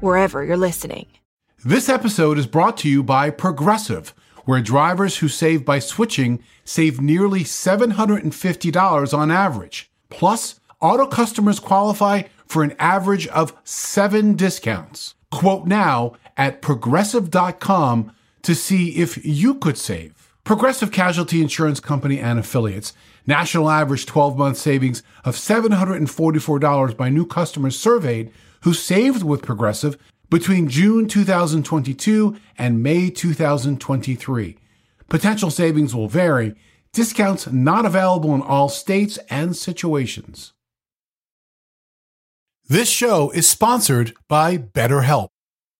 wherever you're listening. This episode is brought to you by Progressive, where drivers who save by switching save nearly $750 on average. Plus, auto customers qualify for an average of seven discounts. Quote now at progressive.com to see if you could save. Progressive Casualty Insurance Company and affiliates. National average 12 month savings of $744 by new customers surveyed who saved with Progressive between June 2022 and May 2023. Potential savings will vary. Discounts not available in all states and situations. This show is sponsored by BetterHelp.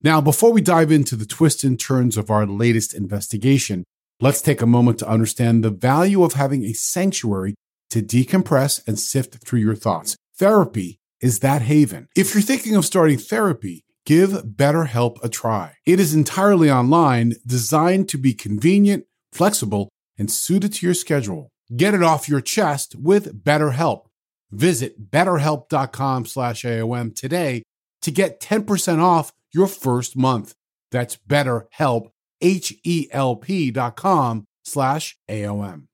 Now, before we dive into the twists and turns of our latest investigation, let's take a moment to understand the value of having a sanctuary to decompress and sift through your thoughts. Therapy is that haven. If you're thinking of starting therapy, give BetterHelp a try. It is entirely online, designed to be convenient, flexible, and suited to your schedule. Get it off your chest with BetterHelp. Visit betterhelp.com slash AOM today to get 10% off your first month. That's betterhelp, H-E-L-P dot com slash AOM.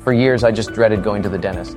For years, I just dreaded going to the dentist.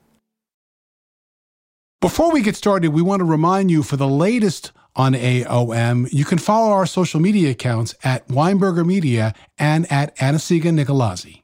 Before we get started, we want to remind you for the latest on AOM, you can follow our social media accounts at Weinberger Media and at Anna-Sigga Nicolazzi.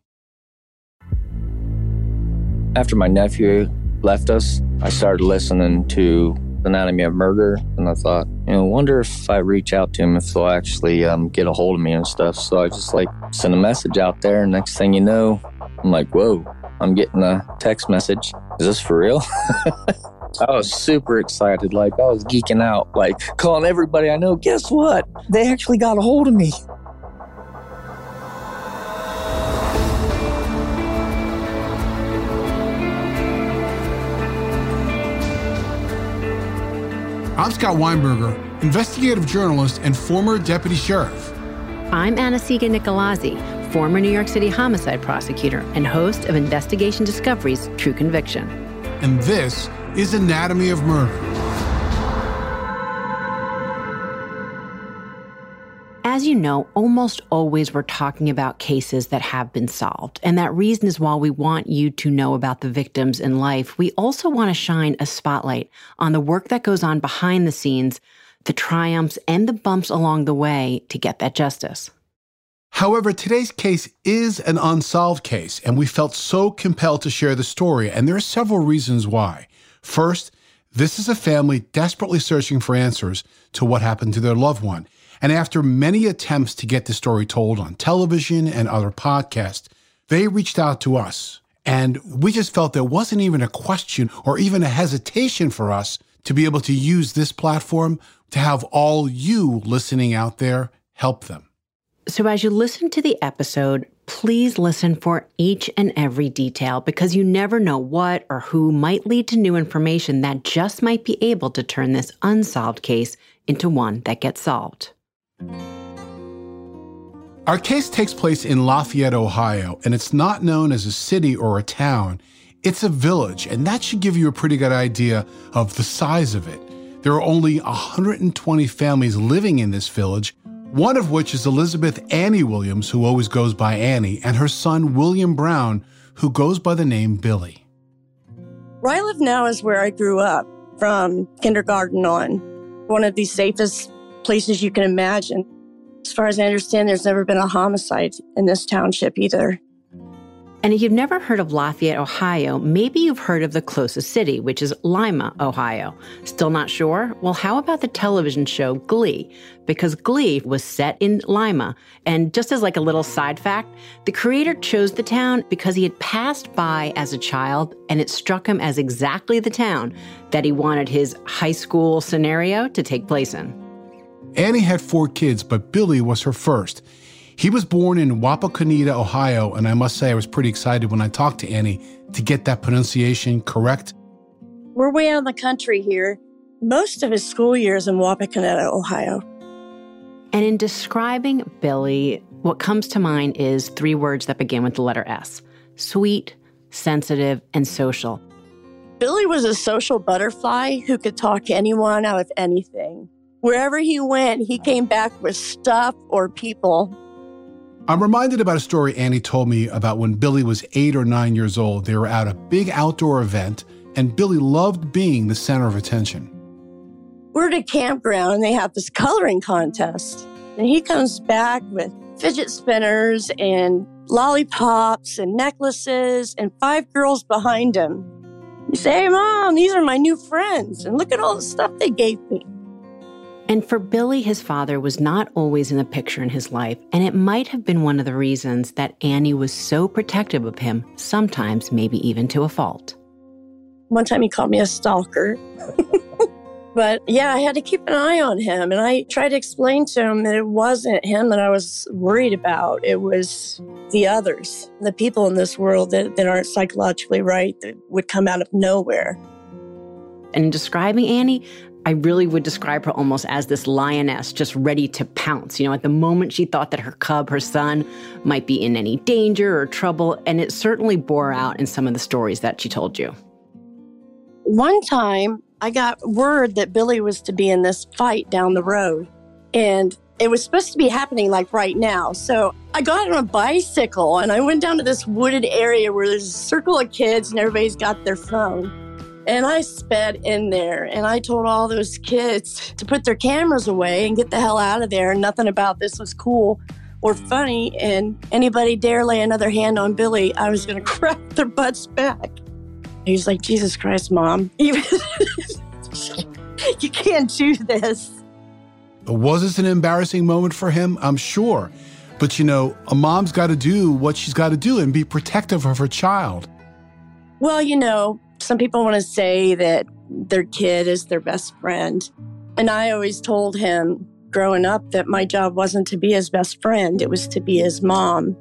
After my nephew left us, I started listening to Anatomy of Murder, and I thought, you know, wonder if I reach out to him if they'll actually um, get a hold of me and stuff. So I just like sent a message out there, and next thing you know, I'm like, whoa, I'm getting a text message. Is this for real? I was super excited. Like, I was geeking out, like, calling everybody I know. Guess what? They actually got a hold of me. I'm Scott Weinberger, investigative journalist and former deputy sheriff. I'm Anna-Sigga Nicolazzi, former New York City homicide prosecutor and host of Investigation Discovery's True Conviction. And this is Anatomy of Murder. As you know, almost always we're talking about cases that have been solved. And that reason is while we want you to know about the victims in life, we also want to shine a spotlight on the work that goes on behind the scenes, the triumphs and the bumps along the way to get that justice. However, today's case is an unsolved case, and we felt so compelled to share the story, and there are several reasons why. First, this is a family desperately searching for answers to what happened to their loved one. And after many attempts to get the story told on television and other podcasts, they reached out to us. And we just felt there wasn't even a question or even a hesitation for us to be able to use this platform to have all you listening out there help them. So, as you listen to the episode, please listen for each and every detail because you never know what or who might lead to new information that just might be able to turn this unsolved case into one that gets solved. Our case takes place in Lafayette, Ohio, and it's not known as a city or a town. It's a village, and that should give you a pretty good idea of the size of it. There are only 120 families living in this village, one of which is Elizabeth Annie Williams, who always goes by Annie, and her son William Brown, who goes by the name Billy. Where I live now is where I grew up from kindergarten on. One of the safest places you can imagine. As far as I understand, there's never been a homicide in this township either. And if you've never heard of Lafayette, Ohio, maybe you've heard of the closest city, which is Lima, Ohio. Still not sure? Well, how about the television show Glee? Because Glee was set in Lima. And just as like a little side fact, the creator chose the town because he had passed by as a child and it struck him as exactly the town that he wanted his high school scenario to take place in. Annie had four kids, but Billy was her first. He was born in Wapakoneta, Ohio, and I must say I was pretty excited when I talked to Annie to get that pronunciation correct. We're way out in the country here. Most of his school years in Wapakoneta, Ohio. And in describing Billy, what comes to mind is three words that begin with the letter S sweet, sensitive, and social. Billy was a social butterfly who could talk anyone out of anything. Wherever he went, he came back with stuff or people I'm reminded about a story Annie told me about when Billy was eight or nine years old. They were at a big outdoor event, and Billy loved being the center of attention. We're at a campground, and they have this coloring contest. And he comes back with fidget spinners and lollipops and necklaces, and five girls behind him. You say, Hey, mom, these are my new friends, and look at all the stuff they gave me. And for Billy, his father was not always in the picture in his life, and it might have been one of the reasons that Annie was so protective of him, sometimes maybe even to a fault. One time he called me a stalker. but yeah, I had to keep an eye on him, and I tried to explain to him that it wasn't him that I was worried about. It was the others, the people in this world that, that aren't psychologically right that would come out of nowhere. And in describing Annie, I really would describe her almost as this lioness just ready to pounce. You know, at the moment she thought that her cub, her son, might be in any danger or trouble. And it certainly bore out in some of the stories that she told you. One time, I got word that Billy was to be in this fight down the road. And it was supposed to be happening like right now. So I got on a bicycle and I went down to this wooded area where there's a circle of kids and everybody's got their phone. And I sped in there and I told all those kids to put their cameras away and get the hell out of there. And nothing about this was cool or mm. funny. And anybody dare lay another hand on Billy, I was going to crack their butts back. He's like, Jesus Christ, mom. you can't do this. Was this an embarrassing moment for him? I'm sure. But you know, a mom's got to do what she's got to do and be protective of her child. Well, you know, some people want to say that their kid is their best friend. And I always told him growing up that my job wasn't to be his best friend, it was to be his mom.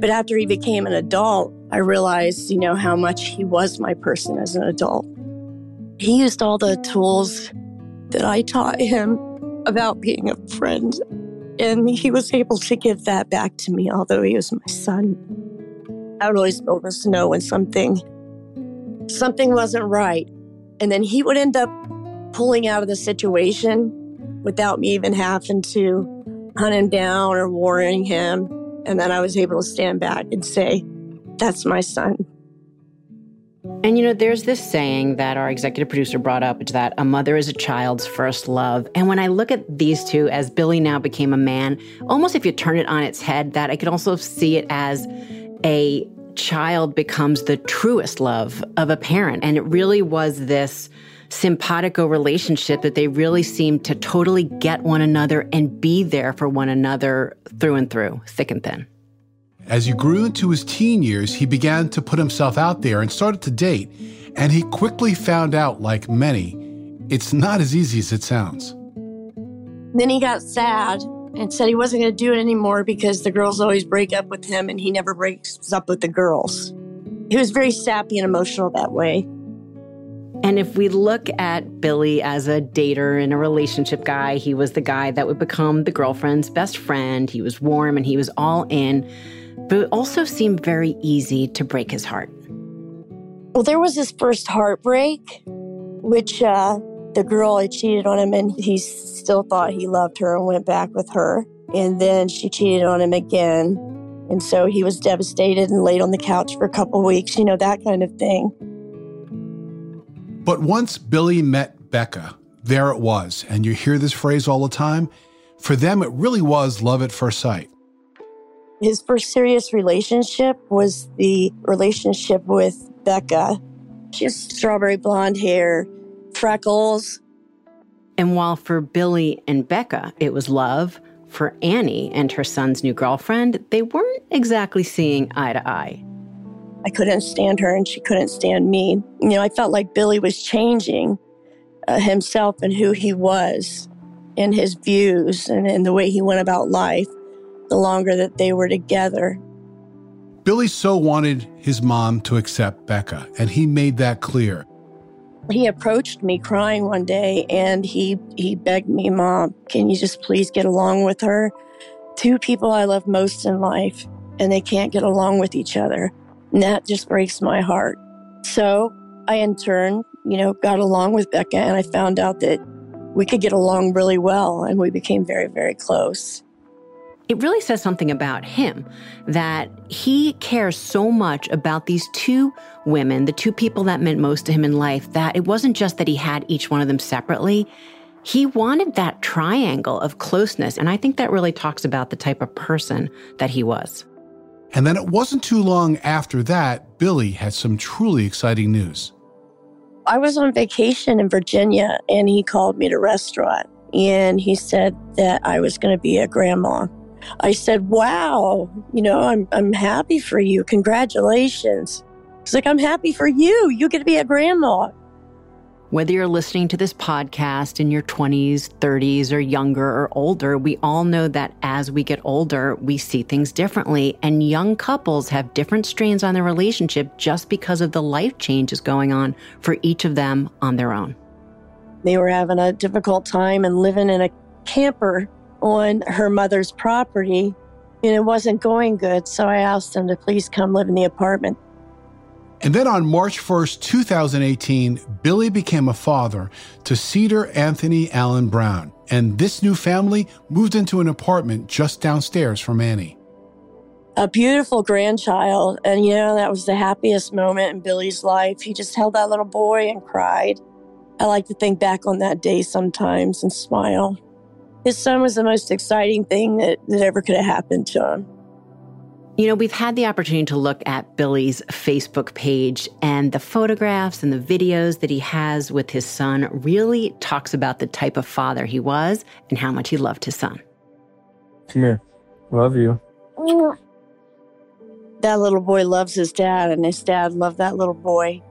But after he became an adult, I realized, you know, how much he was my person as an adult. He used all the tools that I taught him about being a friend. And he was able to give that back to me, although he was my son. I would always us to know when something something wasn't right. And then he would end up pulling out of the situation without me even having to hunt him down or warning him. And then I was able to stand back and say, That's my son. And you know, there's this saying that our executive producer brought up, which that a mother is a child's first love. And when I look at these two, as Billy now became a man, almost if you turn it on its head, that I could also see it as a child becomes the truest love of a parent. And it really was this simpatico relationship that they really seemed to totally get one another and be there for one another through and through, thick and thin. As he grew into his teen years, he began to put himself out there and started to date. And he quickly found out, like many, it's not as easy as it sounds. Then he got sad and said he wasn't going to do it anymore because the girls always break up with him and he never breaks up with the girls. He was very sappy and emotional that way. And if we look at Billy as a dater and a relationship guy, he was the guy that would become the girlfriend's best friend. He was warm and he was all in, but it also seemed very easy to break his heart. Well, there was his first heartbreak, which uh, the girl had cheated on him and he still thought he loved her and went back with her. And then she cheated on him again. And so he was devastated and laid on the couch for a couple weeks, you know, that kind of thing. But once Billy met Becca, there it was. And you hear this phrase all the time. For them, it really was love at first sight. His first serious relationship was the relationship with Becca. She has strawberry blonde hair, freckles. And while for Billy and Becca, it was love, for Annie and her son's new girlfriend, they weren't exactly seeing eye to eye. I couldn't stand her and she couldn't stand me. You know, I felt like Billy was changing uh, himself and who he was and his views and, and the way he went about life the longer that they were together. Billy so wanted his mom to accept Becca, and he made that clear. He approached me crying one day and he, he begged me, Mom, can you just please get along with her? Two people I love most in life, and they can't get along with each other. And that just breaks my heart. So I, in turn, you know, got along with Becca and I found out that we could get along really well and we became very, very close. It really says something about him that he cares so much about these two women, the two people that meant most to him in life, that it wasn't just that he had each one of them separately. He wanted that triangle of closeness. And I think that really talks about the type of person that he was. And then it wasn't too long after that, Billy had some truly exciting news. I was on vacation in Virginia and he called me at a restaurant and he said that I was going to be a grandma. I said, Wow, you know, I'm, I'm happy for you. Congratulations. He's like, I'm happy for you. You get to be a grandma. Whether you're listening to this podcast in your 20s, 30s, or younger or older, we all know that as we get older, we see things differently. And young couples have different strains on their relationship just because of the life changes going on for each of them on their own. They were having a difficult time and living in a camper on her mother's property, and it wasn't going good. So I asked them to please come live in the apartment. And then on March 1st, 2018, Billy became a father to Cedar Anthony Allen Brown. And this new family moved into an apartment just downstairs from Annie. A beautiful grandchild. And, you know, that was the happiest moment in Billy's life. He just held that little boy and cried. I like to think back on that day sometimes and smile. His son was the most exciting thing that, that ever could have happened to him. You know, we've had the opportunity to look at Billy's Facebook page, and the photographs and the videos that he has with his son really talks about the type of father he was and how much he loved his son. Come here. Love you. That little boy loves his dad, and his dad loved that little boy.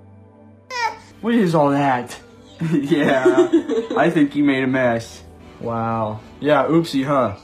What is all that? yeah, I think you made a mess. Wow. Yeah, oopsie, huh?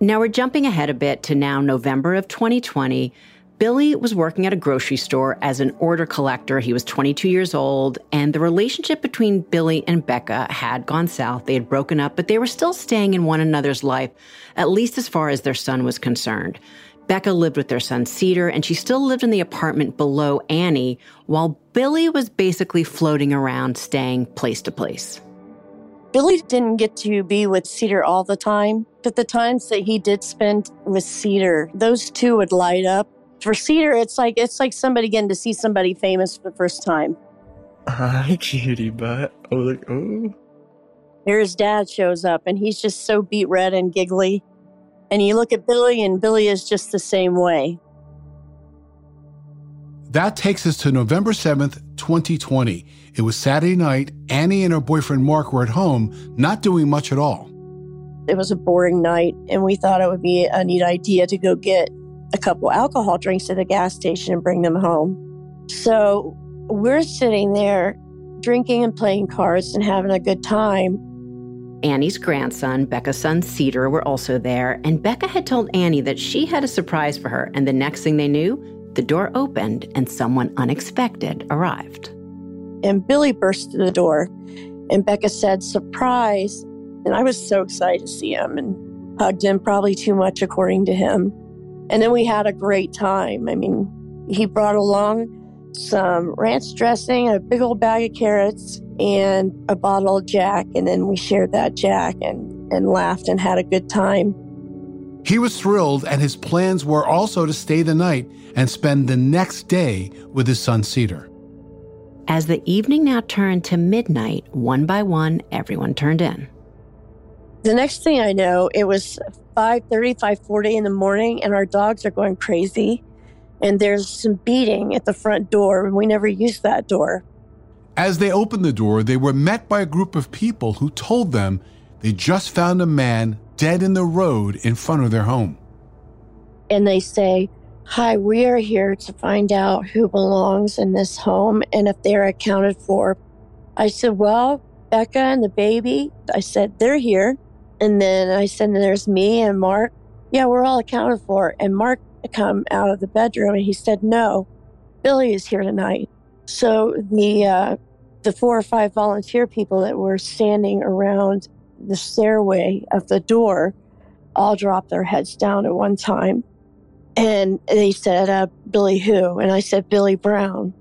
Now we're jumping ahead a bit to now November of 2020. Billy was working at a grocery store as an order collector. He was 22 years old, and the relationship between Billy and Becca had gone south. They had broken up, but they were still staying in one another's life, at least as far as their son was concerned. Becca lived with their son Cedar, and she still lived in the apartment below Annie, while Billy was basically floating around, staying place to place. Billy didn't get to be with Cedar all the time, but the times that he did spend with Cedar, those two would light up. For Cedar, it's like it's like somebody getting to see somebody famous for the first time. Hi, cutie butt. Oh, look. Oh. Here his dad shows up, and he's just so beet red and giggly. And you look at Billy, and Billy is just the same way. That takes us to November 7th, 2020. It was Saturday night. Annie and her boyfriend Mark were at home, not doing much at all. It was a boring night, and we thought it would be a neat idea to go get a couple alcohol drinks at the gas station and bring them home. So we're sitting there drinking and playing cards and having a good time. Annie's grandson, Becca's son Cedar, were also there, and Becca had told Annie that she had a surprise for her. And the next thing they knew, the door opened and someone unexpected arrived. and Billy burst through the door. And Becca said, Surprise. And I was so excited to see him and hugged him, probably too much, according to him. And then we had a great time. I mean, he brought along some ranch dressing, a big old bag of carrots, and a bottle of Jack. And then we shared that Jack and, and laughed and had a good time. He was thrilled, and his plans were also to stay the night and spend the next day with his son Cedar. As the evening now turned to midnight, one by one, everyone turned in. The next thing I know, it was 5.30, 5.40 in the morning, and our dogs are going crazy. And there's some beating at the front door, and we never used that door. As they opened the door, they were met by a group of people who told them they just found a man dead in the road in front of their home. And they say, Hi, we are here to find out who belongs in this home and if they're accounted for. I said, Well, Becca and the baby, I said, they're here. And then I said, There's me and Mark. Yeah, we're all accounted for. And Mark come out of the bedroom and he said, No, Billy is here tonight. So the uh, the four or five volunteer people that were standing around the stairway of the door all dropped their heads down at one time. And they said, uh, Billy who? And I said, Billy Brown.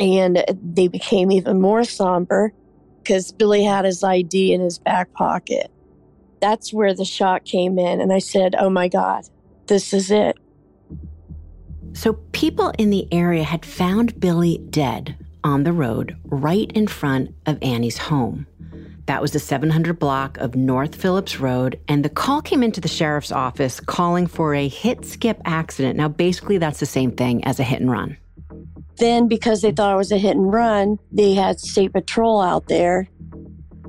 And they became even more somber because Billy had his ID in his back pocket. That's where the shock came in. And I said, Oh my God, this is it. So people in the area had found Billy dead on the road right in front of Annie's home. That was the 700 block of North Phillips Road, and the call came into the sheriff's office calling for a hit skip accident. Now, basically, that's the same thing as a hit and run. Then, because they thought it was a hit and run, they had state patrol out there.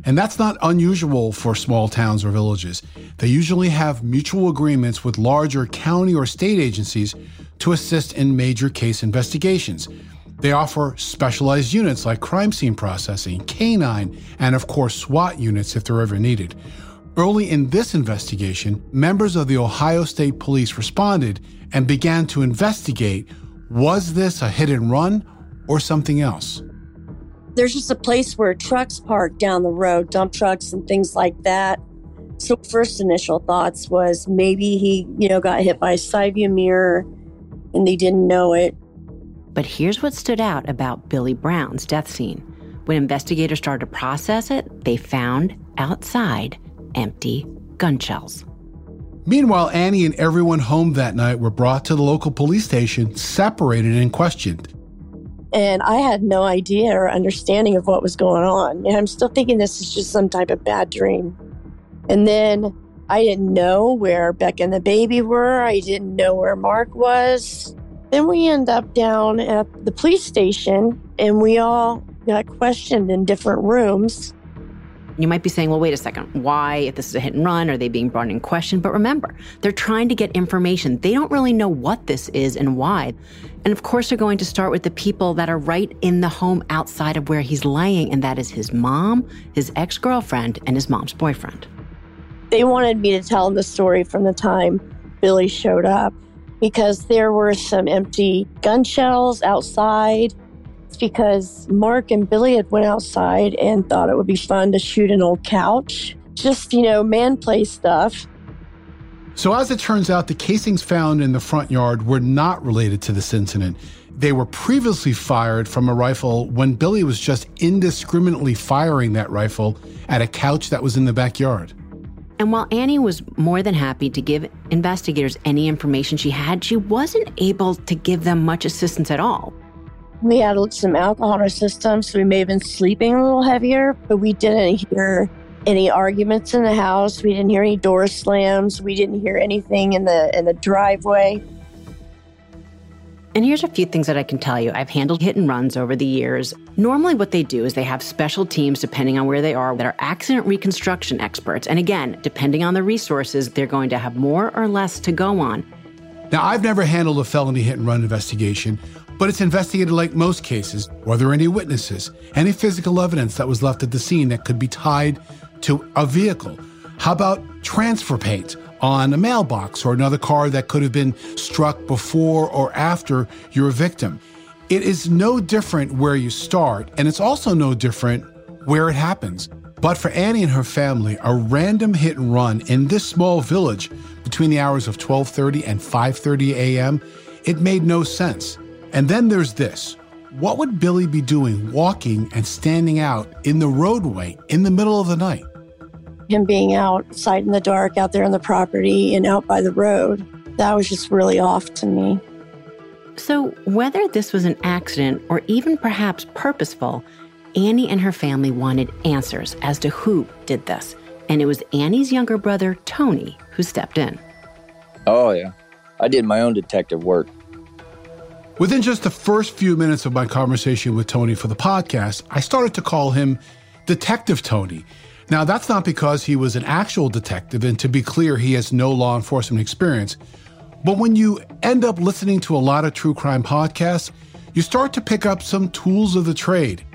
And that's not unusual for small towns or villages. They usually have mutual agreements with larger county or state agencies to assist in major case investigations. They offer specialized units like crime scene processing, canine, and of course SWAT units if they're ever needed. Early in this investigation, members of the Ohio State Police responded and began to investigate was this a hit and run or something else? There's just a place where trucks park down the road, dump trucks and things like that. So first initial thoughts was maybe he, you know, got hit by a side view mirror and they didn't know it. But here's what stood out about Billy Brown's death scene. When investigators started to process it, they found outside empty gun shells. Meanwhile, Annie and everyone home that night were brought to the local police station, separated and questioned. And I had no idea or understanding of what was going on. And I'm still thinking this is just some type of bad dream. And then I didn't know where Beck and the baby were. I didn't know where Mark was. Then we end up down at the police station and we all got questioned in different rooms. You might be saying, well, wait a second. Why, if this is a hit and run, are they being brought in question? But remember, they're trying to get information. They don't really know what this is and why. And of course, they're going to start with the people that are right in the home outside of where he's laying, and that is his mom, his ex girlfriend, and his mom's boyfriend. They wanted me to tell them the story from the time Billy showed up because there were some empty gun shells outside. It's because Mark and Billy had went outside and thought it would be fun to shoot an old couch. Just, you know, man play stuff. So, as it turns out, the casings found in the front yard were not related to this incident. They were previously fired from a rifle when Billy was just indiscriminately firing that rifle at a couch that was in the backyard. And while Annie was more than happy to give investigators any information she had, she wasn't able to give them much assistance at all. We had some alcohol in our system, so we may have been sleeping a little heavier, but we didn't hear any arguments in the house. We didn't hear any door slams. We didn't hear anything in the in the driveway. And here's a few things that I can tell you. I've handled hit and runs over the years. Normally, what they do is they have special teams, depending on where they are, that are accident reconstruction experts. And again, depending on the resources, they're going to have more or less to go on. Now, I've never handled a felony hit and run investigation, but it's investigated like most cases. Were there any witnesses? Any physical evidence that was left at the scene that could be tied to a vehicle? How about transfer paint? on a mailbox or another car that could have been struck before or after your victim. It is no different where you start, and it's also no different where it happens. But for Annie and her family, a random hit and run in this small village between the hours of 12:30 and 5:30 a.m., it made no sense. And then there's this. What would Billy be doing walking and standing out in the roadway in the middle of the night? Him being outside in the dark, out there on the property and out by the road, that was just really off to me. So, whether this was an accident or even perhaps purposeful, Annie and her family wanted answers as to who did this. And it was Annie's younger brother, Tony, who stepped in. Oh, yeah. I did my own detective work. Within just the first few minutes of my conversation with Tony for the podcast, I started to call him Detective Tony. Now, that's not because he was an actual detective, and to be clear, he has no law enforcement experience. But when you end up listening to a lot of true crime podcasts, you start to pick up some tools of the trade.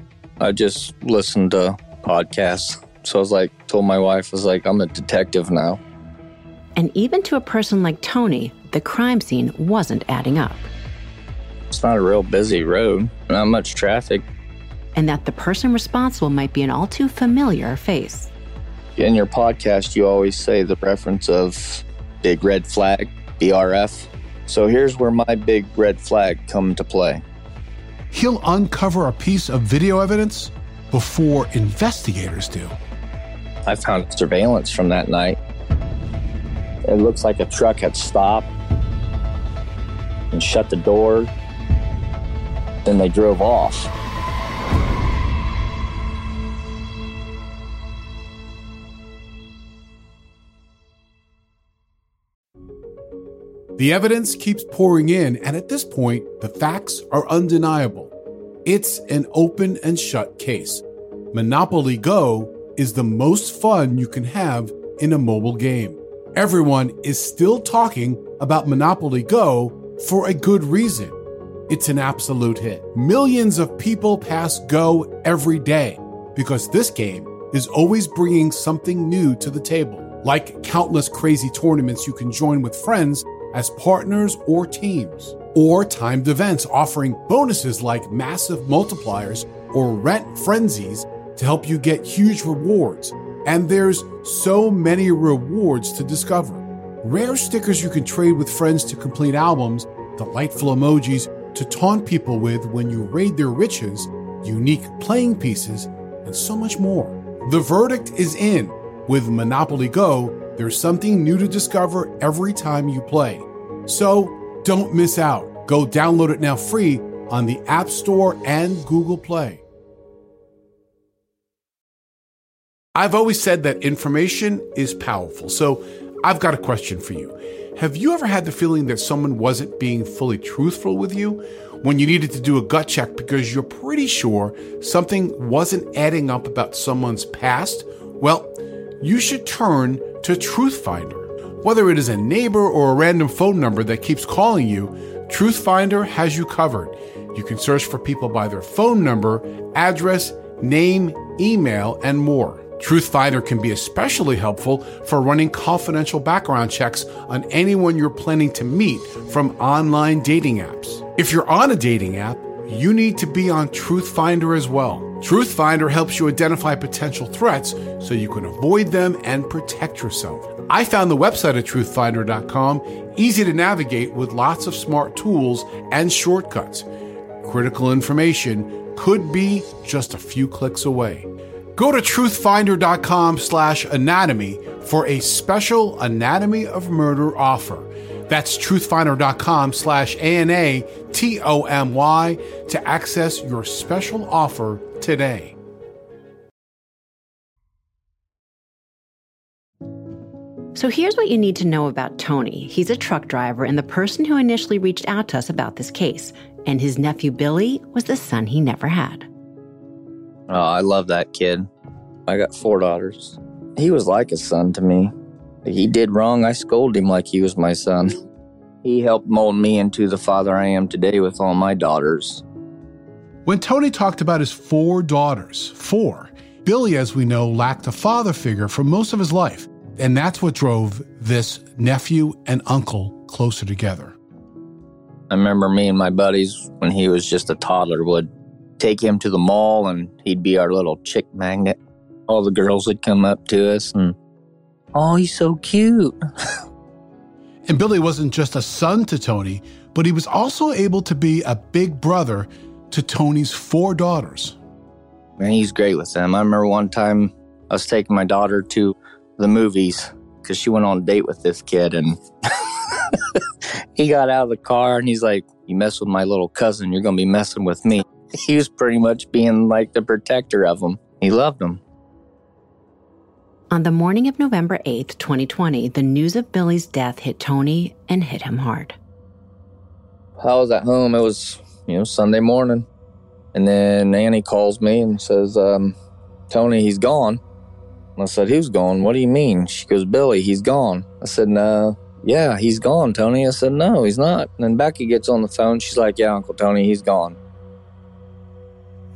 I just listened to podcasts. So I was like, told my wife, I was like, I'm a detective now. And even to a person like Tony, the crime scene wasn't adding up. It's not a real busy road, not much traffic. And that the person responsible might be an all too familiar face. In your podcast, you always say the reference of big red flag, BRF. So here's where my big red flag come to play. He'll uncover a piece of video evidence before investigators do. I found surveillance from that night. It looks like a truck had stopped and shut the door. Then they drove off. The evidence keeps pouring in, and at this point, the facts are undeniable. It's an open and shut case. Monopoly Go is the most fun you can have in a mobile game. Everyone is still talking about Monopoly Go for a good reason. It's an absolute hit. Millions of people pass Go every day because this game is always bringing something new to the table, like countless crazy tournaments you can join with friends as partners or teams, or timed events offering bonuses like massive multipliers or rent frenzies to help you get huge rewards. And there's so many rewards to discover. Rare stickers you can trade with friends to complete albums, delightful emojis to taunt people with when you raid their riches, unique playing pieces, and so much more. The verdict is in. With Monopoly Go, there's something new to discover every time you play. So don't miss out. Go download it now free on the App Store and Google Play. I've always said that information is powerful. So I've got a question for you. Have you ever had the feeling that someone wasn't being fully truthful with you when you needed to do a gut check because you're pretty sure something wasn't adding up about someone's past? Well, you should turn to Truthfinder. Whether it is a neighbor or a random phone number that keeps calling you, Truthfinder has you covered. You can search for people by their phone number, address, name, email, and more. Truthfinder can be especially helpful for running confidential background checks on anyone you're planning to meet from online dating apps. If you're on a dating app, you need to be on Truthfinder as well. Truthfinder helps you identify potential threats so you can avoid them and protect yourself. I found the website at truthfinder.com easy to navigate with lots of smart tools and shortcuts. Critical information could be just a few clicks away. Go to truthfinder.com slash anatomy for a special Anatomy of Murder offer. That's truthfinder.com slash A-N-A-T-O-M-Y to access your special offer today. So here's what you need to know about Tony. He's a truck driver and the person who initially reached out to us about this case. And his nephew Billy was the son he never had. Oh, I love that kid. I got four daughters. He was like a son to me. He did wrong, I scolded him like he was my son. He helped mold me into the father I am today with all my daughters. When Tony talked about his four daughters, four, Billy, as we know, lacked a father figure for most of his life. And that's what drove this nephew and uncle closer together. I remember me and my buddies, when he was just a toddler, would take him to the mall and he'd be our little chick magnet. All the girls would come up to us and, oh, he's so cute. and Billy wasn't just a son to Tony, but he was also able to be a big brother to Tony's four daughters. Man, he's great with them. I remember one time I was taking my daughter to the movies because she went on a date with this kid and he got out of the car and he's like, You mess with my little cousin, you're going to be messing with me. He was pretty much being like the protector of them. He loved them. On the morning of November 8th, 2020, the news of Billy's death hit Tony and hit him hard. I was at home. It was, you know, Sunday morning. And then Annie calls me and says, um, Tony, he's gone. I said, Who's gone? What do you mean? She goes, Billy, he's gone. I said, No, yeah, he's gone, Tony. I said, No, he's not. And then Becky gets on the phone. She's like, Yeah, Uncle Tony, he's gone.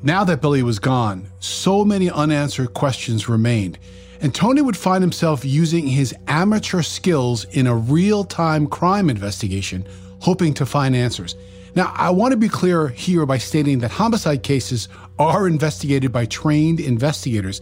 Now that Billy was gone, so many unanswered questions remained, and Tony would find himself using his amateur skills in a real time crime investigation, hoping to find answers. Now, I want to be clear here by stating that homicide cases are investigated by trained investigators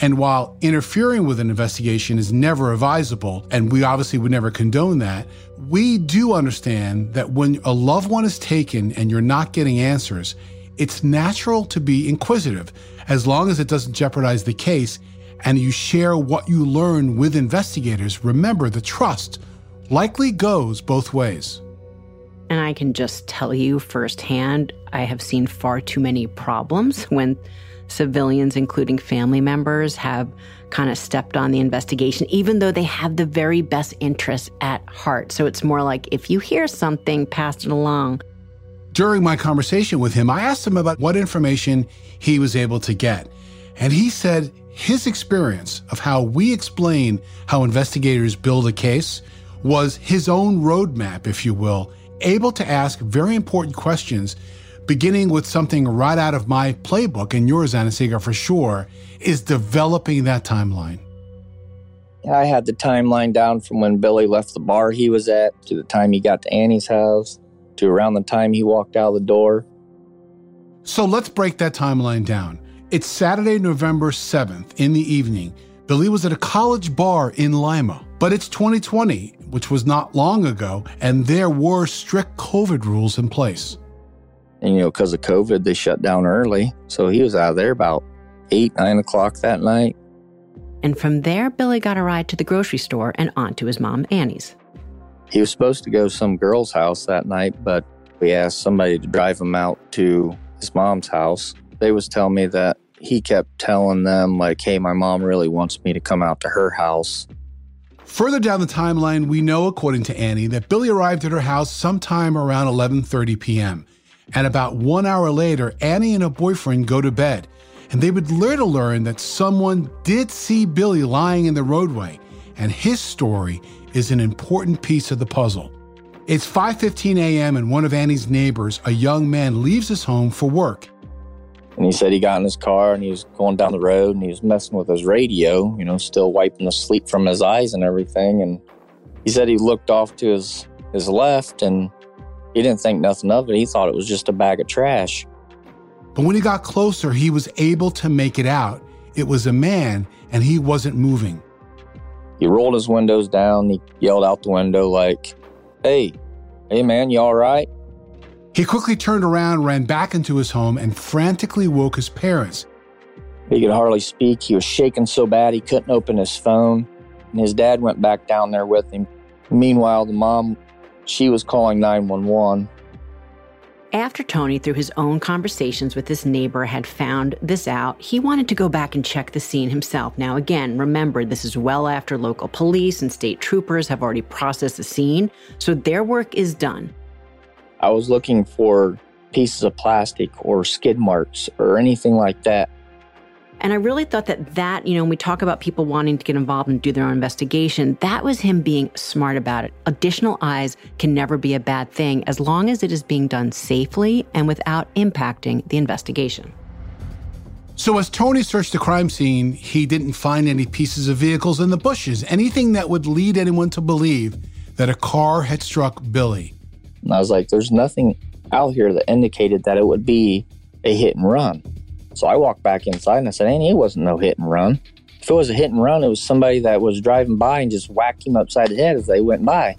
and while interfering with an investigation is never advisable, and we obviously would never condone that, we do understand that when a loved one is taken and you're not getting answers, it's natural to be inquisitive as long as it doesn't jeopardize the case and you share what you learn with investigators. Remember, the trust likely goes both ways. And I can just tell you firsthand, I have seen far too many problems when civilians, including family members, have kind of stepped on the investigation, even though they have the very best interests at heart. So it's more like if you hear something, pass it along. During my conversation with him, I asked him about what information he was able to get. And he said his experience of how we explain how investigators build a case was his own roadmap, if you will, able to ask very important questions beginning with something right out of my playbook and yours, Anna-Sigga, for sure, is developing that timeline. I had the timeline down from when Billy left the bar he was at to the time he got to Annie's house to around the time he walked out the door. So let's break that timeline down. It's Saturday, November 7th in the evening. Billy was at a college bar in Lima, but it's 2020, which was not long ago, and there were strict COVID rules in place. And, you know, because of COVID, they shut down early. So he was out of there about eight, nine o'clock that night. And from there, Billy got a ride to the grocery store and on to his mom, Annie's. He was supposed to go to some girl's house that night, but we asked somebody to drive him out to his mom's house. They was telling me that he kept telling them like, "Hey, my mom really wants me to come out to her house." Further down the timeline, we know according to Annie that Billy arrived at her house sometime around 11:30 p.m. And about one hour later, Annie and her boyfriend go to bed. And they would later learn that someone did see Billy lying in the roadway, and his story is an important piece of the puzzle. It's 5:15 a.m. and one of Annie's neighbors, a young man, leaves his home for work. And he said he got in his car and he was going down the road and he was messing with his radio, you know, still wiping the sleep from his eyes and everything. And he said he looked off to his his left and he didn't think nothing of it. He thought it was just a bag of trash. But when he got closer, he was able to make it out. It was a man, and he wasn't moving. He rolled his windows down. He yelled out the window, like, Hey, hey, man, you all right? He quickly turned around, ran back into his home, and frantically woke his parents. He could hardly speak. He was shaking so bad he couldn't open his phone. And his dad went back down there with him. Meanwhile, the mom she was calling 911. After Tony, through his own conversations with this neighbor, had found this out, he wanted to go back and check the scene himself. Now, again, remember, this is well after local police and state troopers have already processed the scene, so their work is done. I was looking for pieces of plastic or skid marks or anything like that and I really thought that that, you know, when we talk about people wanting to get involved and do their own investigation, that was him being smart about it. Additional eyes can never be a bad thing as long as it is being done safely and without impacting the investigation. So, as Tony searched the crime scene, he didn't find any pieces of vehicles in the bushes, anything that would lead anyone to believe that a car had struck Billy. And I was like, there's nothing out here that indicated that it would be a hit and run. So I walked back inside and I said, Annie, it wasn't no hit and run. If it was a hit and run, it was somebody that was driving by and just whacked him upside the head as they went by.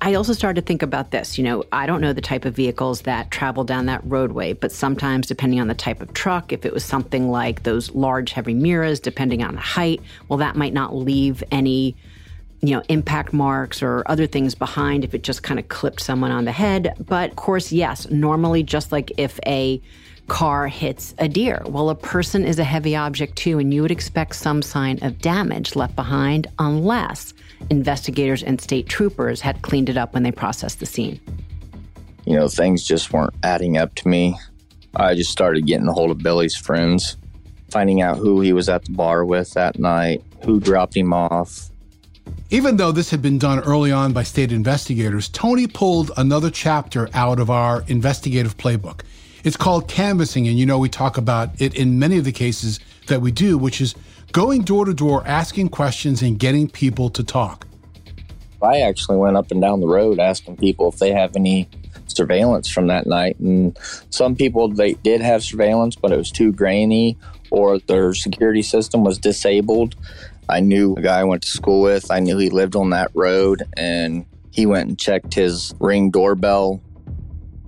I also started to think about this. You know, I don't know the type of vehicles that travel down that roadway, but sometimes, depending on the type of truck, if it was something like those large, heavy mirrors, depending on the height, well, that might not leave any, you know, impact marks or other things behind if it just kind of clipped someone on the head. But of course, yes, normally, just like if a car hits a deer. Well, a person is a heavy object too, and you would expect some sign of damage left behind unless investigators and state troopers had cleaned it up when they processed the scene. You know, things just weren't adding up to me. I just started getting a hold of Billy's friends, finding out who he was at the bar with that night, who dropped him off. Even though this had been done early on by state investigators, Tony pulled another chapter out of our investigative playbook. It's called canvassing, and you know, we talk about it in many of the cases that we do, which is going door to door, asking questions, and getting people to talk. I actually went up and down the road asking people if they have any surveillance from that night. And some people, they did have surveillance, but it was too grainy or their security system was disabled. I knew a guy I went to school with, I knew he lived on that road, and he went and checked his ring doorbell.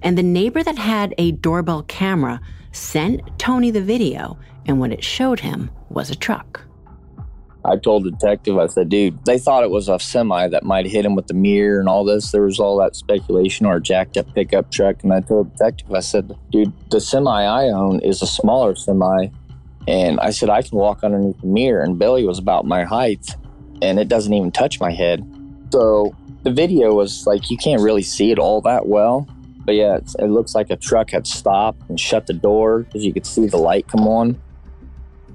And the neighbor that had a doorbell camera sent Tony the video, and what it showed him was a truck. I told the detective, I said, dude, they thought it was a semi that might hit him with the mirror and all this. There was all that speculation or a jacked up pickup truck. And I told the detective, I said, dude, the semi I own is a smaller semi. And I said, I can walk underneath the mirror. And Billy was about my height and it doesn't even touch my head. So the video was like, you can't really see it all that well. But yeah, it looks like a truck had stopped and shut the door because you could see the light come on.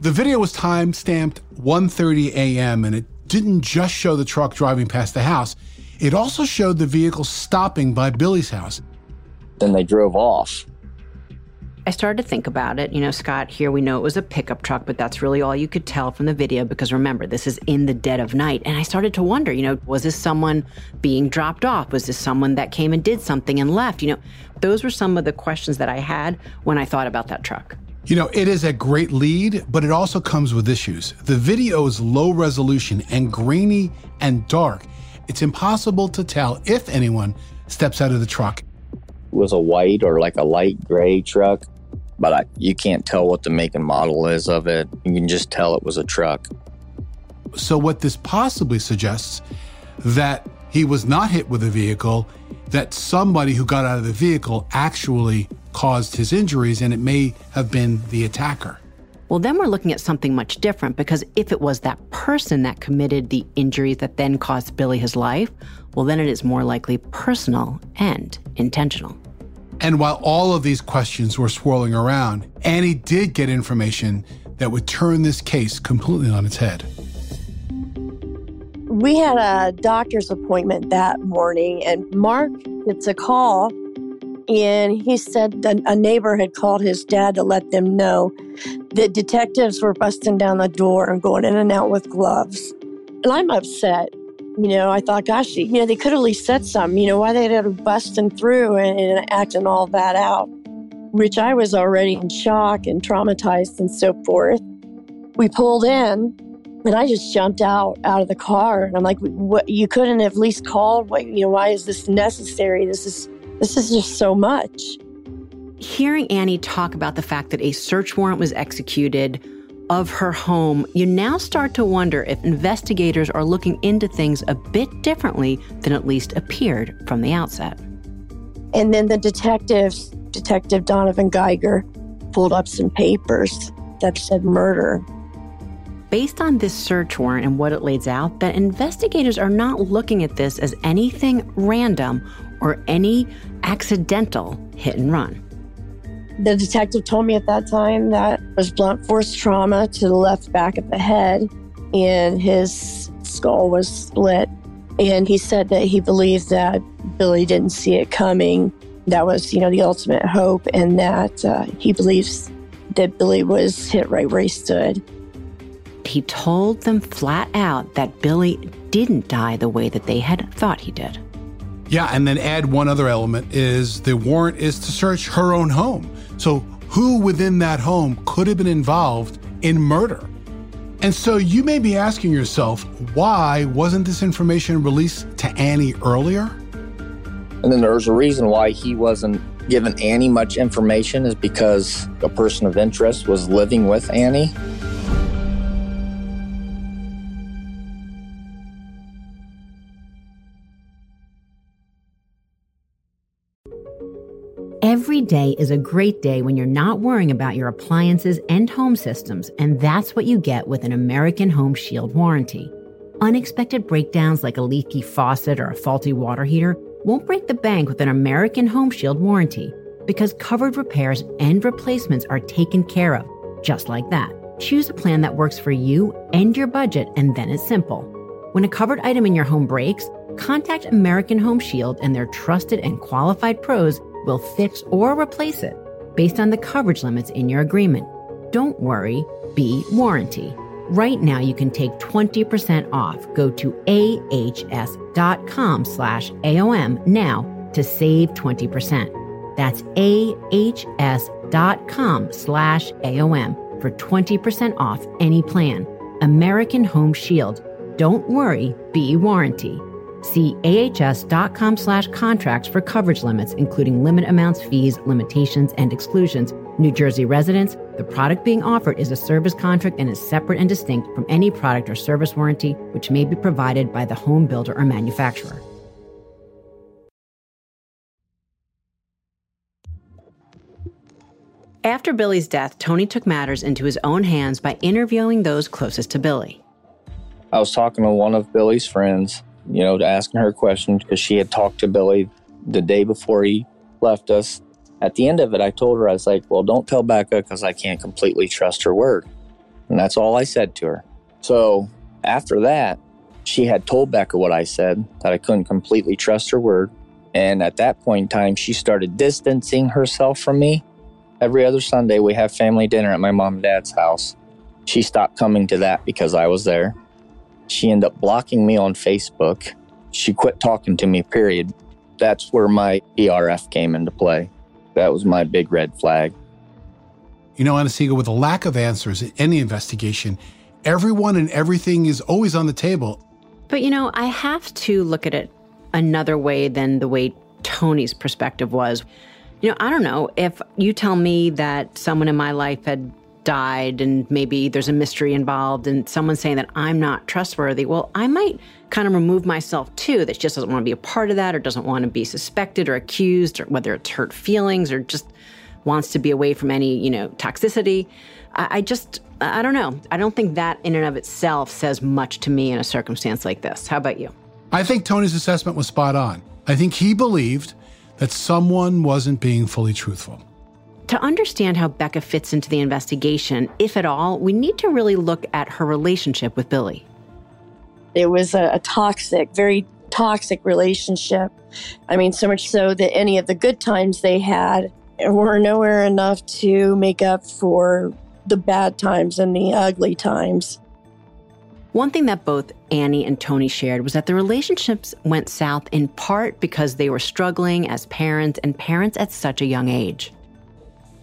The video was time stamped 1:30 a.m. and it didn't just show the truck driving past the house. It also showed the vehicle stopping by Billy's house. Then they drove off. I started to think about it. You know, Scott, here we know it was a pickup truck, but that's really all you could tell from the video because remember, this is in the dead of night. And I started to wonder, you know, was this someone being dropped off? Was this someone that came and did something and left? You know, those were some of the questions that I had when I thought about that truck. You know, it is a great lead, but it also comes with issues. The video is low resolution and grainy and dark. It's impossible to tell if anyone steps out of the truck. It was a white or like a light gray truck, but I, you can't tell what the make and model is of it. You can just tell it was a truck. So, what this possibly suggests that he was not hit with a vehicle, that somebody who got out of the vehicle actually caused his injuries, and it may have been the attacker. Well, then we're looking at something much different because if it was that person that committed the injuries that then cost Billy his life, well, then it is more likely personal and intentional. And while all of these questions were swirling around, Annie did get information that would turn this case completely on its head. We had a doctor's appointment that morning, and Mark gets a call and he said that a neighbor had called his dad to let them know that detectives were busting down the door and going in and out with gloves. And I'm upset. You know, I thought, gosh, you know, they could at least said something. You know, why they had to busting through and, and acting all that out, which I was already in shock and traumatized and so forth. We pulled in, and I just jumped out out of the car, and I'm like, "What? You couldn't have at least called? What? You know, why is this necessary? This is this is just so much. Hearing Annie talk about the fact that a search warrant was executed of her home, you now start to wonder if investigators are looking into things a bit differently than at least appeared from the outset. And then the detectives, Detective Donovan Geiger, pulled up some papers that said murder. Based on this search warrant and what it lays out, that investigators are not looking at this as anything random or any accidental hit and run. The detective told me at that time that was blunt force trauma to the left back of the head, and his skull was split. And he said that he believed that Billy didn't see it coming. That was, you know, the ultimate hope, and that uh, he believes that Billy was hit right where he stood. He told them flat out that Billy didn't die the way that they had thought he did. Yeah, and then add one other element is the warrant is to search her own home. So who within that home could have been involved in murder? And so you may be asking yourself, why wasn't this information released to Annie earlier? And then there's a reason why he wasn't given Annie much information is because a person of interest was living with Annie. Day is a great day when you're not worrying about your appliances and home systems, and that's what you get with an American Home Shield warranty. Unexpected breakdowns like a leaky faucet or a faulty water heater won't break the bank with an American Home Shield warranty because covered repairs and replacements are taken care of, just like that. Choose a plan that works for you and your budget, and then it's simple. When a covered item in your home breaks, contact American Home Shield and their trusted and qualified pros will fix or replace it based on the coverage limits in your agreement. Don't worry, be warranty. Right now you can take 20% off. Go to ahs.com slash AOM now to save 20%. That's ahs.com slash AOM for 20% off any plan. American Home Shield. Don't worry, be warranty. See ahs.com slash contracts for coverage limits, including limit amounts, fees, limitations, and exclusions. New Jersey residents, the product being offered is a service contract and is separate and distinct from any product or service warranty which may be provided by the home builder or manufacturer. After Billy's death, Tony took matters into his own hands by interviewing those closest to Billy. I was talking to one of Billy's friends, you know, asking her questions because she had talked to Billy the day before he left us. At the end of it, I told her, I was like, well, don't tell Becca because I can't completely trust her word. And that's all I said to her. So after that, she had told Becca what I said, that I couldn't completely trust her word. And at that point in time, she started distancing herself from me. Every other Sunday, we have family dinner at my mom and dad's house. She stopped coming to that because I was there. She ended up blocking me on Facebook. She quit talking to me, period. That's where my ERF came into play. That was my big red flag. You know, Anna-Sigga, with a lack of answers in any investigation, everyone and everything is always on the table. But you know, I have to look at it another way than the way Tony's perspective was. You know, I don't know if you tell me that someone in my life had died and maybe there's a mystery involved and someone saying that I'm not trustworthy, well, I might kind of remove myself too, that just doesn't want to be a part of that or doesn't want to be suspected or accused or whether it's hurt feelings or just wants to be away from any, you know, toxicity. I, I just, I don't know. I don't think that in and of itself says much to me in a circumstance like this. How about you? I think Tony's assessment was spot on. I think he believed that someone wasn't being fully truthful. To understand how Becca fits into the investigation, if at all, we need to really look at her relationship with Billy. It was a, a toxic, very toxic relationship. I mean, so much so that any of the good times they had were nowhere enough to make up for the bad times and the ugly times. One thing that both Annie and Tony shared was that the relationships went south in part because they were struggling as parents and parents at such a young age.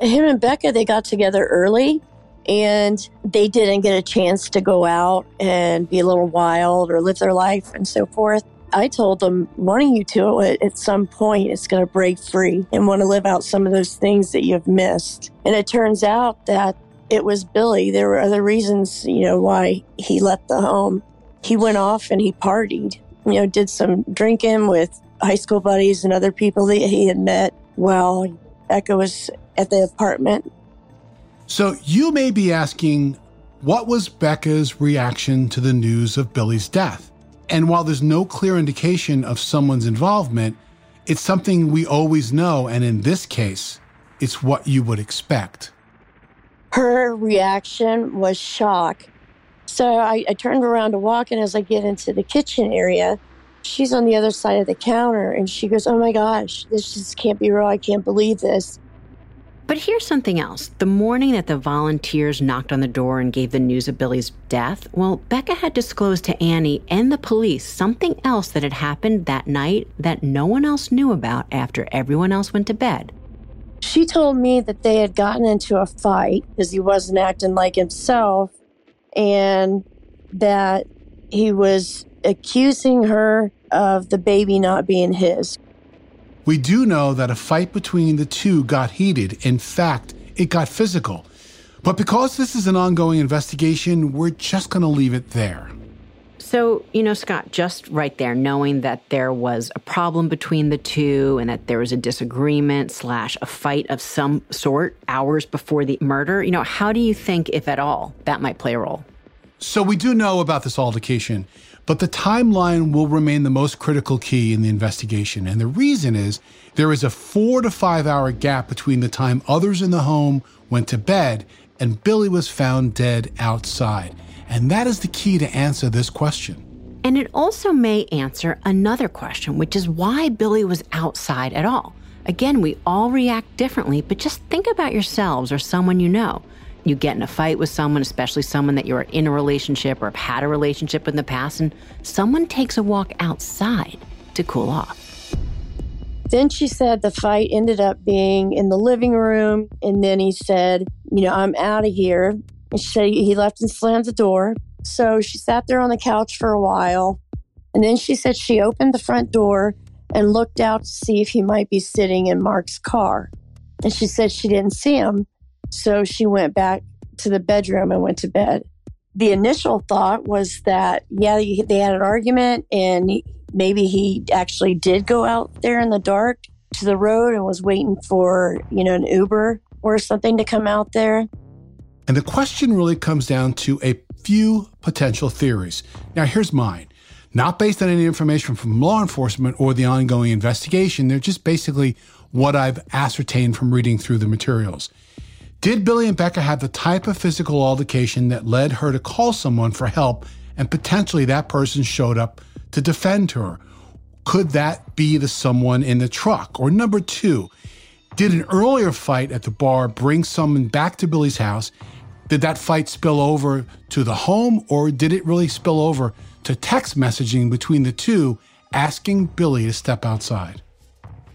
Him and Becca, they got together early and they didn't get a chance to go out and be a little wild or live their life and so forth. I told them, one of you two at some point, is going to break free and want to live out some of those things that you've missed. And it turns out that it was Billy. There were other reasons, you know, why he left the home. He went off and he partied, you know, did some drinking with high school buddies and other people that he had met while Becca was at the apartment. So you may be asking, what was Becca's reaction to the news of Billy's death? And while there's no clear indication of someone's involvement, it's something we always know. And in this case, it's what you would expect. Her reaction was shock. So I, I turned around to walk, and as I get into the kitchen area, she's on the other side of the counter and she goes, Oh my gosh, this just can't be real. I can't believe this. But here's something else. The morning that the volunteers knocked on the door and gave the news of Billy's death, well, Becca had disclosed to Annie and the police something else that had happened that night that no one else knew about after everyone else went to bed. She told me that they had gotten into a fight because he wasn't acting like himself and that he was accusing her of the baby not being his. We do know that a fight between the two got heated. In fact, it got physical. But because this is an ongoing investigation, we're just going to leave it there. So, you know, Scott, just right there, knowing that there was a problem between the two and that there was a disagreement slash a fight of some sort hours before the murder, you know, how do you think, if at all, that might play a role? So we do know about this altercation, but the timeline will remain the most critical key in the investigation. And the reason is there is a four to five hour gap between the time others in the home went to bed and Billy was found dead outside. And that is the key to answer this question. And it also may answer another question, which is why Billy was outside at all. Again, we all react differently, but just think about yourselves or someone you know. You get in a fight with someone, especially someone that you're in a relationship or have had a relationship in the past, and someone takes a walk outside to cool off. Then she said the fight ended up being in the living room. And then he said, You know, I'm out of here. And she said he left and slammed the door. So she sat there on the couch for a while. And then she said she opened the front door and looked out to see if he might be sitting in Mark's car. And she said she didn't see him. So she went back to the bedroom and went to bed. The initial thought was that, yeah, they had an argument and maybe he actually did go out there in the dark to the road and was waiting for, you know, an Uber or something to come out there. And the question really comes down to a few potential theories. Now, here's mine. Not based on any information from law enforcement or the ongoing investigation, they're just basically what I've ascertained from reading through the materials. Did Billy and Becca have the type of physical altercation that led her to call someone for help and potentially that person showed up to defend her? Could that be the someone in the truck? Or number two, did an earlier fight at the bar bring someone back to Billy's house? Did that fight spill over to the home or did it really spill over to text messaging between the two asking Billy to step outside?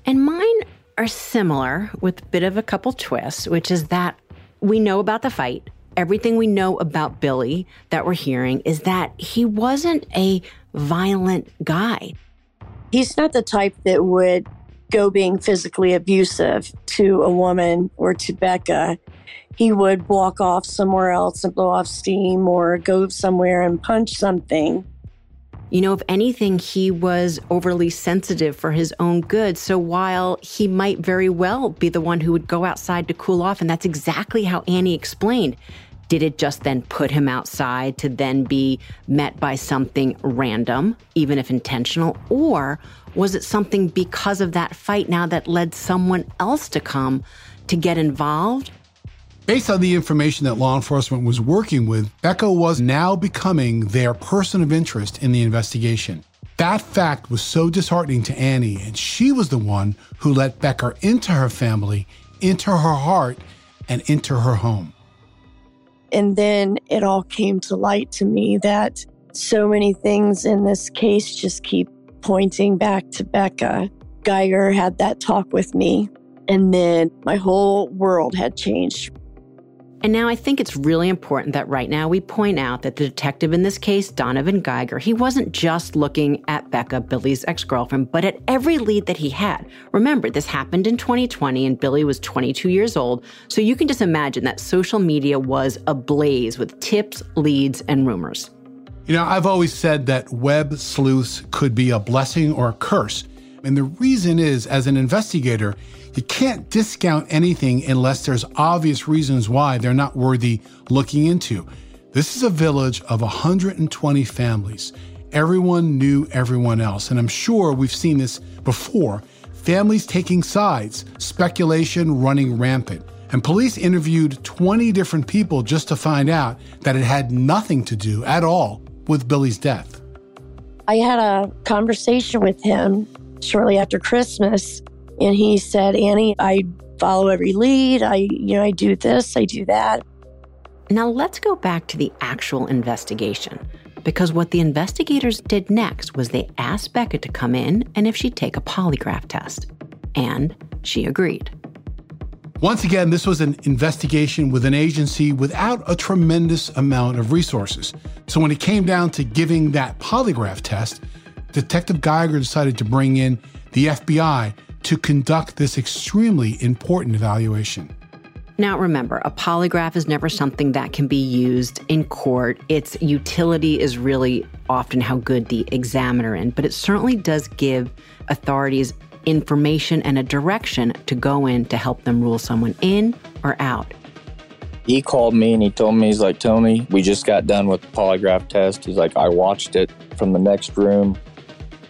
And mine are similar with a bit of a couple twists, which is that we know about the fight. Everything we know about Billy that we're hearing is that he wasn't a violent guy. He's not the type that would go being physically abusive to a woman or to Becca. He would walk off somewhere else and blow off steam or go somewhere and punch something. You know, if anything, he was overly sensitive for his own good. So while he might very well be the one who would go outside to cool off, and that's exactly how Annie explained, did it just then put him outside to then be met by something random, even if intentional? Or was it something because of that fight now that led someone else to come to get involved Based on the information that law enforcement was working with, Becca was now becoming their person of interest in the investigation. That fact was so disheartening to Annie, and she was the one who let Becca into her family, into her heart, and into her home. And then it all came to light to me that so many things in this case just keep pointing back to Becca. Geiger had that talk with me, and then my whole world had changed. And now I think it's really important that right now we point out that the detective in this case, Donovan Geiger, he wasn't just looking at Becca, Billy's ex girlfriend, but at every lead that he had. Remember, this happened in 2020 and Billy was 22 years old. So you can just imagine that social media was ablaze with tips, leads, and rumors. You know, I've always said that web sleuths could be a blessing or a curse. And the reason is, as an investigator, you can't discount anything unless there's obvious reasons why they're not worthy looking into. This is a village of 120 families. Everyone knew everyone else. And I'm sure we've seen this before families taking sides, speculation running rampant. And police interviewed 20 different people just to find out that it had nothing to do at all with Billy's death. I had a conversation with him shortly after Christmas and he said, Annie, I follow every lead. I, you know, I do this, I do that. Now let's go back to the actual investigation. Because what the investigators did next was they asked Becca to come in and if she'd take a polygraph test. And she agreed. Once again, this was an investigation with an agency without a tremendous amount of resources. So when it came down to giving that polygraph test, Detective Geiger decided to bring in the FBI to conduct this extremely important evaluation. Now, remember, a polygraph is never something that can be used in court. Its utility is really often how good the examiner is, but it certainly does give authorities information and a direction to go in to help them rule someone in or out. He called me and he told me, he's like, Tony, we just got done with the polygraph test. He's like, I watched it from the next room.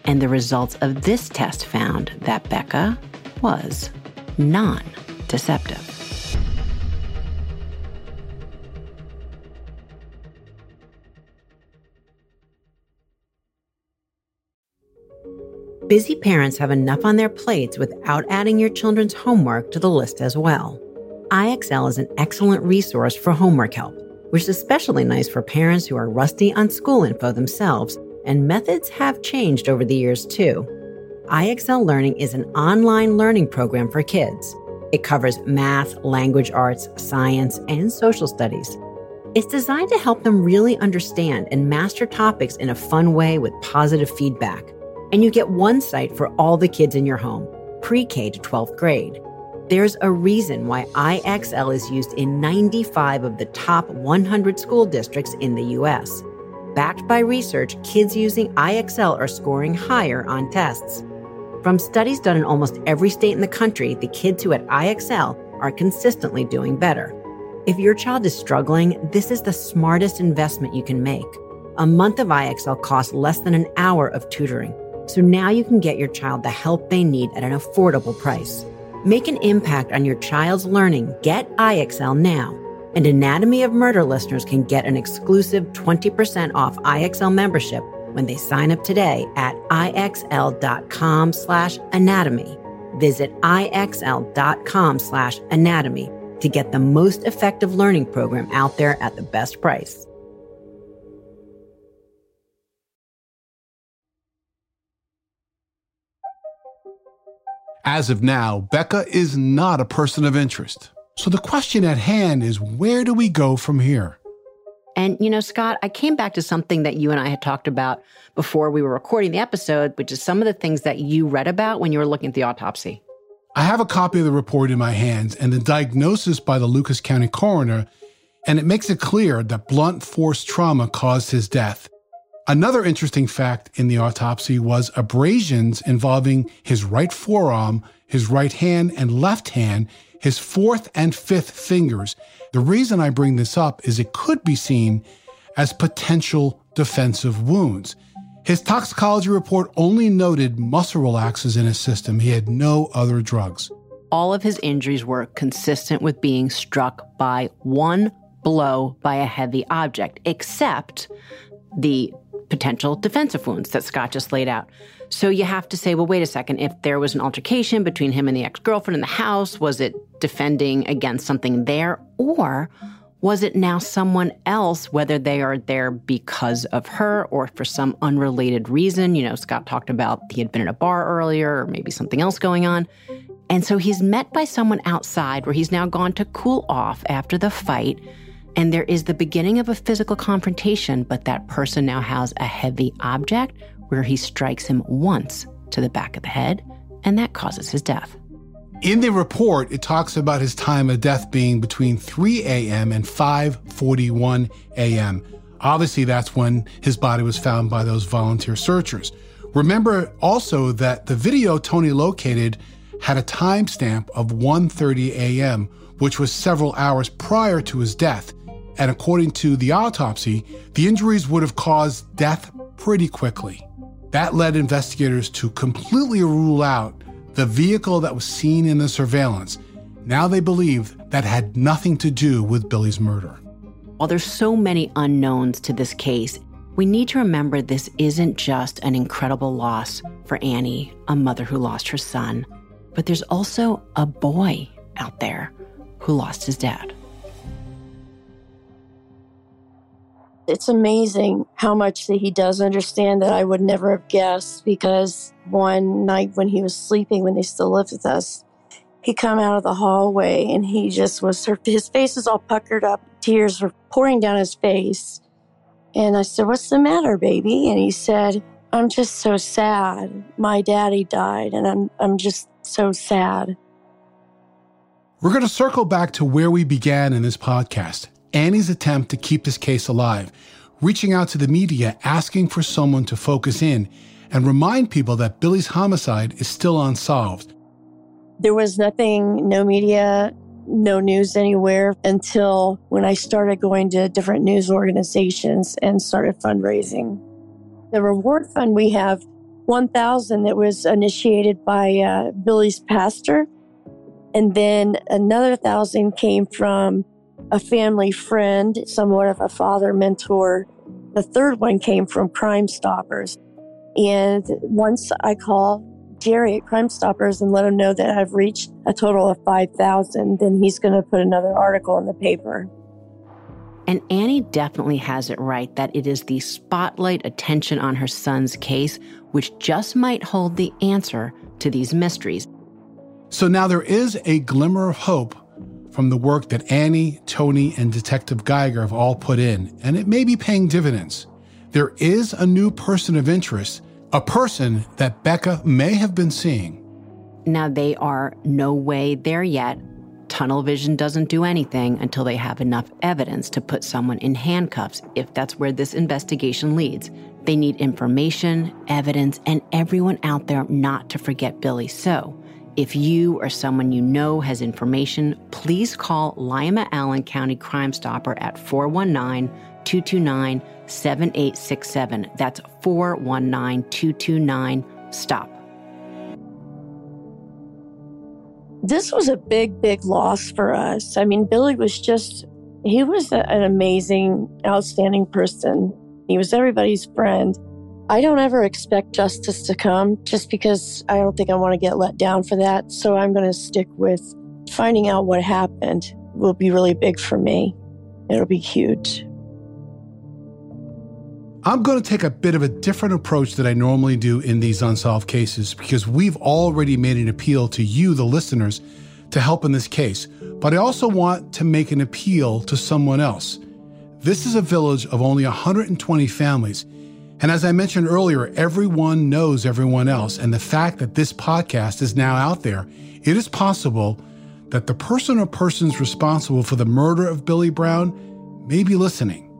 And the results of this test found that Becca was non deceptive. Busy parents have enough on their plates without adding your children's homework to the list as well. IXL is an excellent resource for homework help, which is especially nice for parents who are rusty on school info themselves, and methods have changed over the years too. IXL Learning is an online learning program for kids. It covers math, language arts, science, and social studies. It's designed to help them really understand and master topics in a fun way with positive feedback and you get one site for all the kids in your home, pre K to 12th grade. There's a reason why IXL is used in 95 of the top 100 school districts in the US. Backed by research, kids using IXL are scoring higher on tests. From studies done in almost every state in the country, the kids who had IXL are consistently doing better. If your child is struggling, this is the smartest investment you can make. A month of IXL costs less than an hour of tutoring so now you can get your child the help they need at an affordable price. Make an impact on your child's learning. Get IXL now. And Anatomy of Murder listeners can get an exclusive 20% off IXL membership when they sign up today at ixl.com slash anatomy. Visit ixl.com slash anatomy to get the most effective learning program out there at the best price. As of now, Becca is not a person of interest. So the question at hand is where do we go from here? And, you know, Scott, I came back to something that you and I had talked about before we were recording the episode, which is some of the things that you read about when you were looking at the autopsy. I have a copy of the report in my hands and the diagnosis by the Lucas County coroner, and it makes it clear that blunt force trauma caused his death. Another interesting fact in the autopsy was abrasions involving his right forearm, his right hand, and left hand, his fourth and fifth fingers. The reason I bring this up is it could be seen as potential defensive wounds. His toxicology report only noted muscle relaxers in his system. He had no other drugs. All of his injuries were consistent with being struck by one blow by a heavy object, except the potential defensive wounds that Scott just laid out. So you have to say, well, wait a second. If there was an altercation between him and the ex girlfriend in the house, was it defending against something there? Or was it now someone else, whether they are there because of her or for some unrelated reason? You know, Scott talked about he had been in a bar earlier or maybe something else going on. And so he's met by someone outside where he's now gone to cool off after the fight and there is the beginning of a physical confrontation, but that person now has a heavy object where he strikes him once to the back of the head, and that causes his death. In the report, it talks about his time of death being between 3 a.m. and 5:41 a.m. Obviously, that's when his body was found by those volunteer searchers. Remember also that the video Tony located had a timestamp of 1:30 a.m., which was several hours prior to his death. And according to the autopsy, the injuries would have caused death pretty quickly. That led investigators to completely rule out the vehicle that was seen in the surveillance. Now they believe that had nothing to do with Billy's murder. While there's so many unknowns to this case, we need to remember this isn't just an incredible loss for Annie, a mother who lost her son, but there's also a boy out there who lost his dad. It's amazing how much that he does understand that I would never have guessed because one night when he was sleeping, when they still lived with us, he come out of the hallway and he just was, his face was all puckered up. Tears were pouring down his face. And I said, What's the matter, baby? And he said, I'm just so sad. My daddy died and I'm, I'm just so sad. We're going to circle back to where we began in this podcast Annie's attempt to keep this case alive, reaching out to the media, asking for someone to focus in and remind people that Billy's homicide is still unsolved. There was nothing, no media, no news anywhere until when I started going to different news organizations and started fundraising. The reward fund we have 1000 that was initiated by uh, Billy's pastor and then another 1000 came from a family friend, somewhat of a father mentor. The third one came from Crime Stoppers. And once I call Jerry at Crime Stoppers and let him know that I've reached a total of 5,000, then he's going to put another article in the paper. And Annie definitely has it right that it is the spotlight attention on her son's case which just might hold the answer to these mysteries. So now there is a glimmer of hope from the work that Annie, Tony, and Detective Geiger have all put in, and it may be paying dividends. There is a new person of interest, a person that Becca may have been seeing. Now, they are no way there yet. Tunnel vision doesn't do anything until they have enough evidence to put someone in handcuffs, if that's where this investigation leads. They need information, evidence, and everyone out there not to forget Billy So. If you or someone you know has information, please call Lima Allen County Crime Stopper at 419 229 7867. That's 419 229 STOP. This was a big, big loss for us. I mean, Billy was just, he was an amazing, outstanding person. He was everybody's friend. I don't ever expect justice to come just because I don't think I want to get let down for that. So I'm going to stick with finding out what happened will be really big for me. It'll be huge. I'm going to take a bit of a different approach that I normally do in these unsolved cases because we've already made an appeal to you, the listeners, to help in this case. But I also want to make an appeal to someone else. This is a village of only 120 families and as I mentioned earlier, everyone knows everyone else. And the fact that this podcast is now out there, it is possible that the person or persons responsible for the murder of Billy Brown may be listening.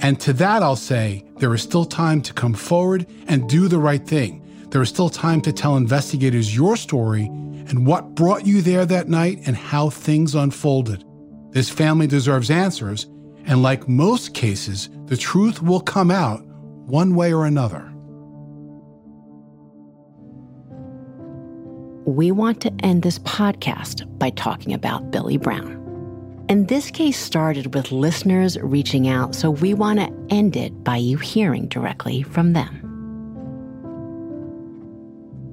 And to that, I'll say there is still time to come forward and do the right thing. There is still time to tell investigators your story and what brought you there that night and how things unfolded. This family deserves answers, and like most cases, the truth will come out one way or another. We want to end this podcast by talking about Billy Brown. And this case started with listeners reaching out, so we want to end it by you hearing directly from them.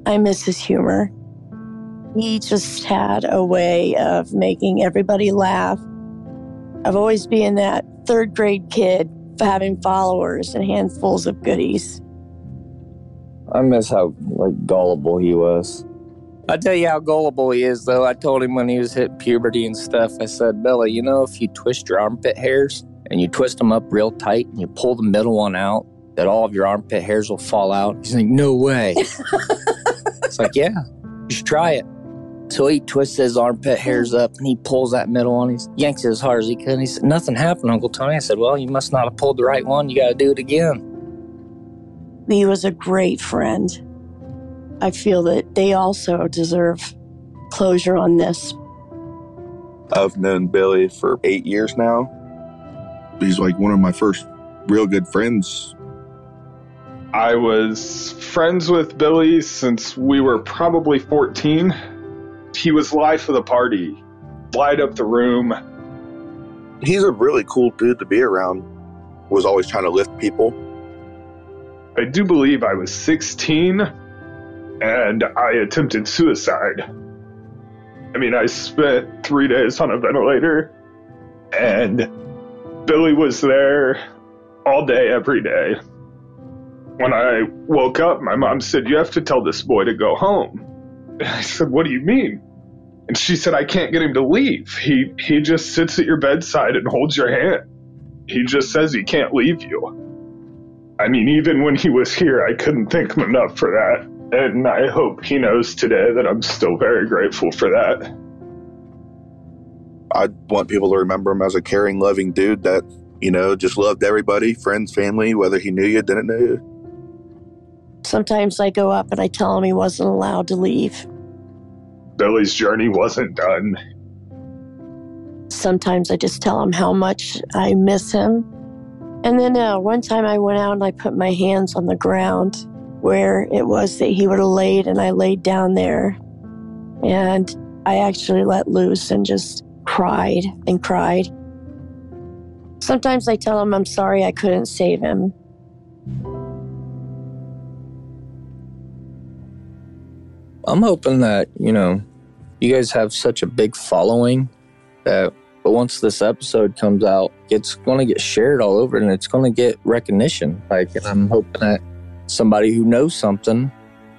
I miss his humor. He just had a way of making everybody laugh, of always being that third grade kid having followers and handfuls of goodies. I miss how like gullible he was. I tell you how gullible he is, though. I told him when he was hit puberty and stuff. I said, Billy, you know, if you twist your armpit hairs and you twist them up real tight and you pull the middle one out, that all of your armpit hairs will fall out. He's like, no way. it's like, yeah, you should try it. So he twists his armpit hairs up and he pulls that middle one. He yanks it as hard as he can. He said, Nothing happened, Uncle Tony. I said, Well, you must not have pulled the right one. You got to do it again. He was a great friend. I feel that they also deserve closure on this. I've known Billy for eight years now. He's like one of my first real good friends. I was friends with Billy since we were probably 14 he was life of the party, light up the room. He's a really cool dude to be around. Was always trying to lift people. I do believe I was 16 and I attempted suicide. I mean, I spent three days on a ventilator, and Billy was there all day, every day. When I woke up, my mom said, You have to tell this boy to go home. And I said, What do you mean? And she said, I can't get him to leave. He, he just sits at your bedside and holds your hand. He just says he can't leave you. I mean, even when he was here, I couldn't thank him enough for that. And I hope he knows today that I'm still very grateful for that. I want people to remember him as a caring, loving dude that, you know, just loved everybody, friends, family, whether he knew you, didn't know you. Sometimes I go up and I tell him he wasn't allowed to leave. Billy's journey wasn't done. Sometimes I just tell him how much I miss him. And then uh, one time I went out and I put my hands on the ground where it was that he would have laid, and I laid down there. And I actually let loose and just cried and cried. Sometimes I tell him I'm sorry I couldn't save him. I'm hoping that, you know, you guys have such a big following that but once this episode comes out, it's going to get shared all over and it's going to get recognition. Like, and I'm hoping that somebody who knows something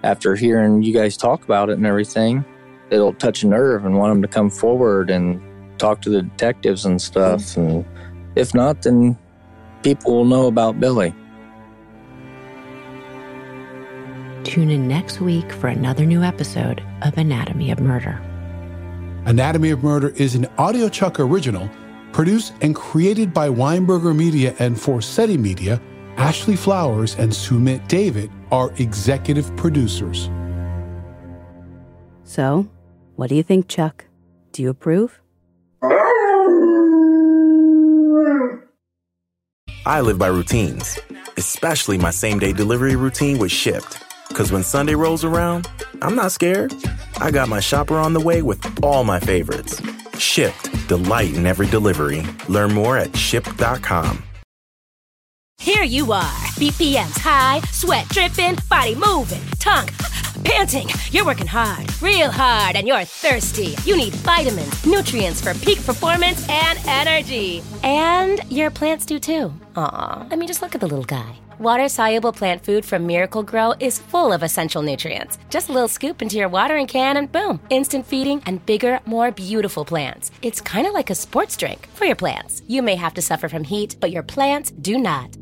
after hearing you guys talk about it and everything, it'll touch a nerve and want them to come forward and talk to the detectives and stuff. And if not, then people will know about Billy. Tune in next week for another new episode of Anatomy of Murder. Anatomy of Murder is an Audio Chuck original produced and created by Weinberger Media and Forsetti Media. Ashley Flowers and Sumit David are executive producers. So, what do you think, Chuck? Do you approve? I live by routines, especially my same day delivery routine with Shipt. Because when Sunday rolls around, I'm not scared. I got my shopper on the way with all my favorites. Shipt, delight in every delivery. Learn more at shipt.com. Here you are, BPM's high, sweat dripping, body moving, tongue panting. You're working hard, real hard, and you're thirsty. You need vitamins, nutrients for peak performance and energy. And your plants do too. Aw, I mean, just look at the little guy. Water soluble plant food from Miracle-Gro is full of essential nutrients. Just a little scoop into your watering can and boom, instant feeding and bigger, more beautiful plants. It's kind of like a sports drink for your plants. You may have to suffer from heat, but your plants do not.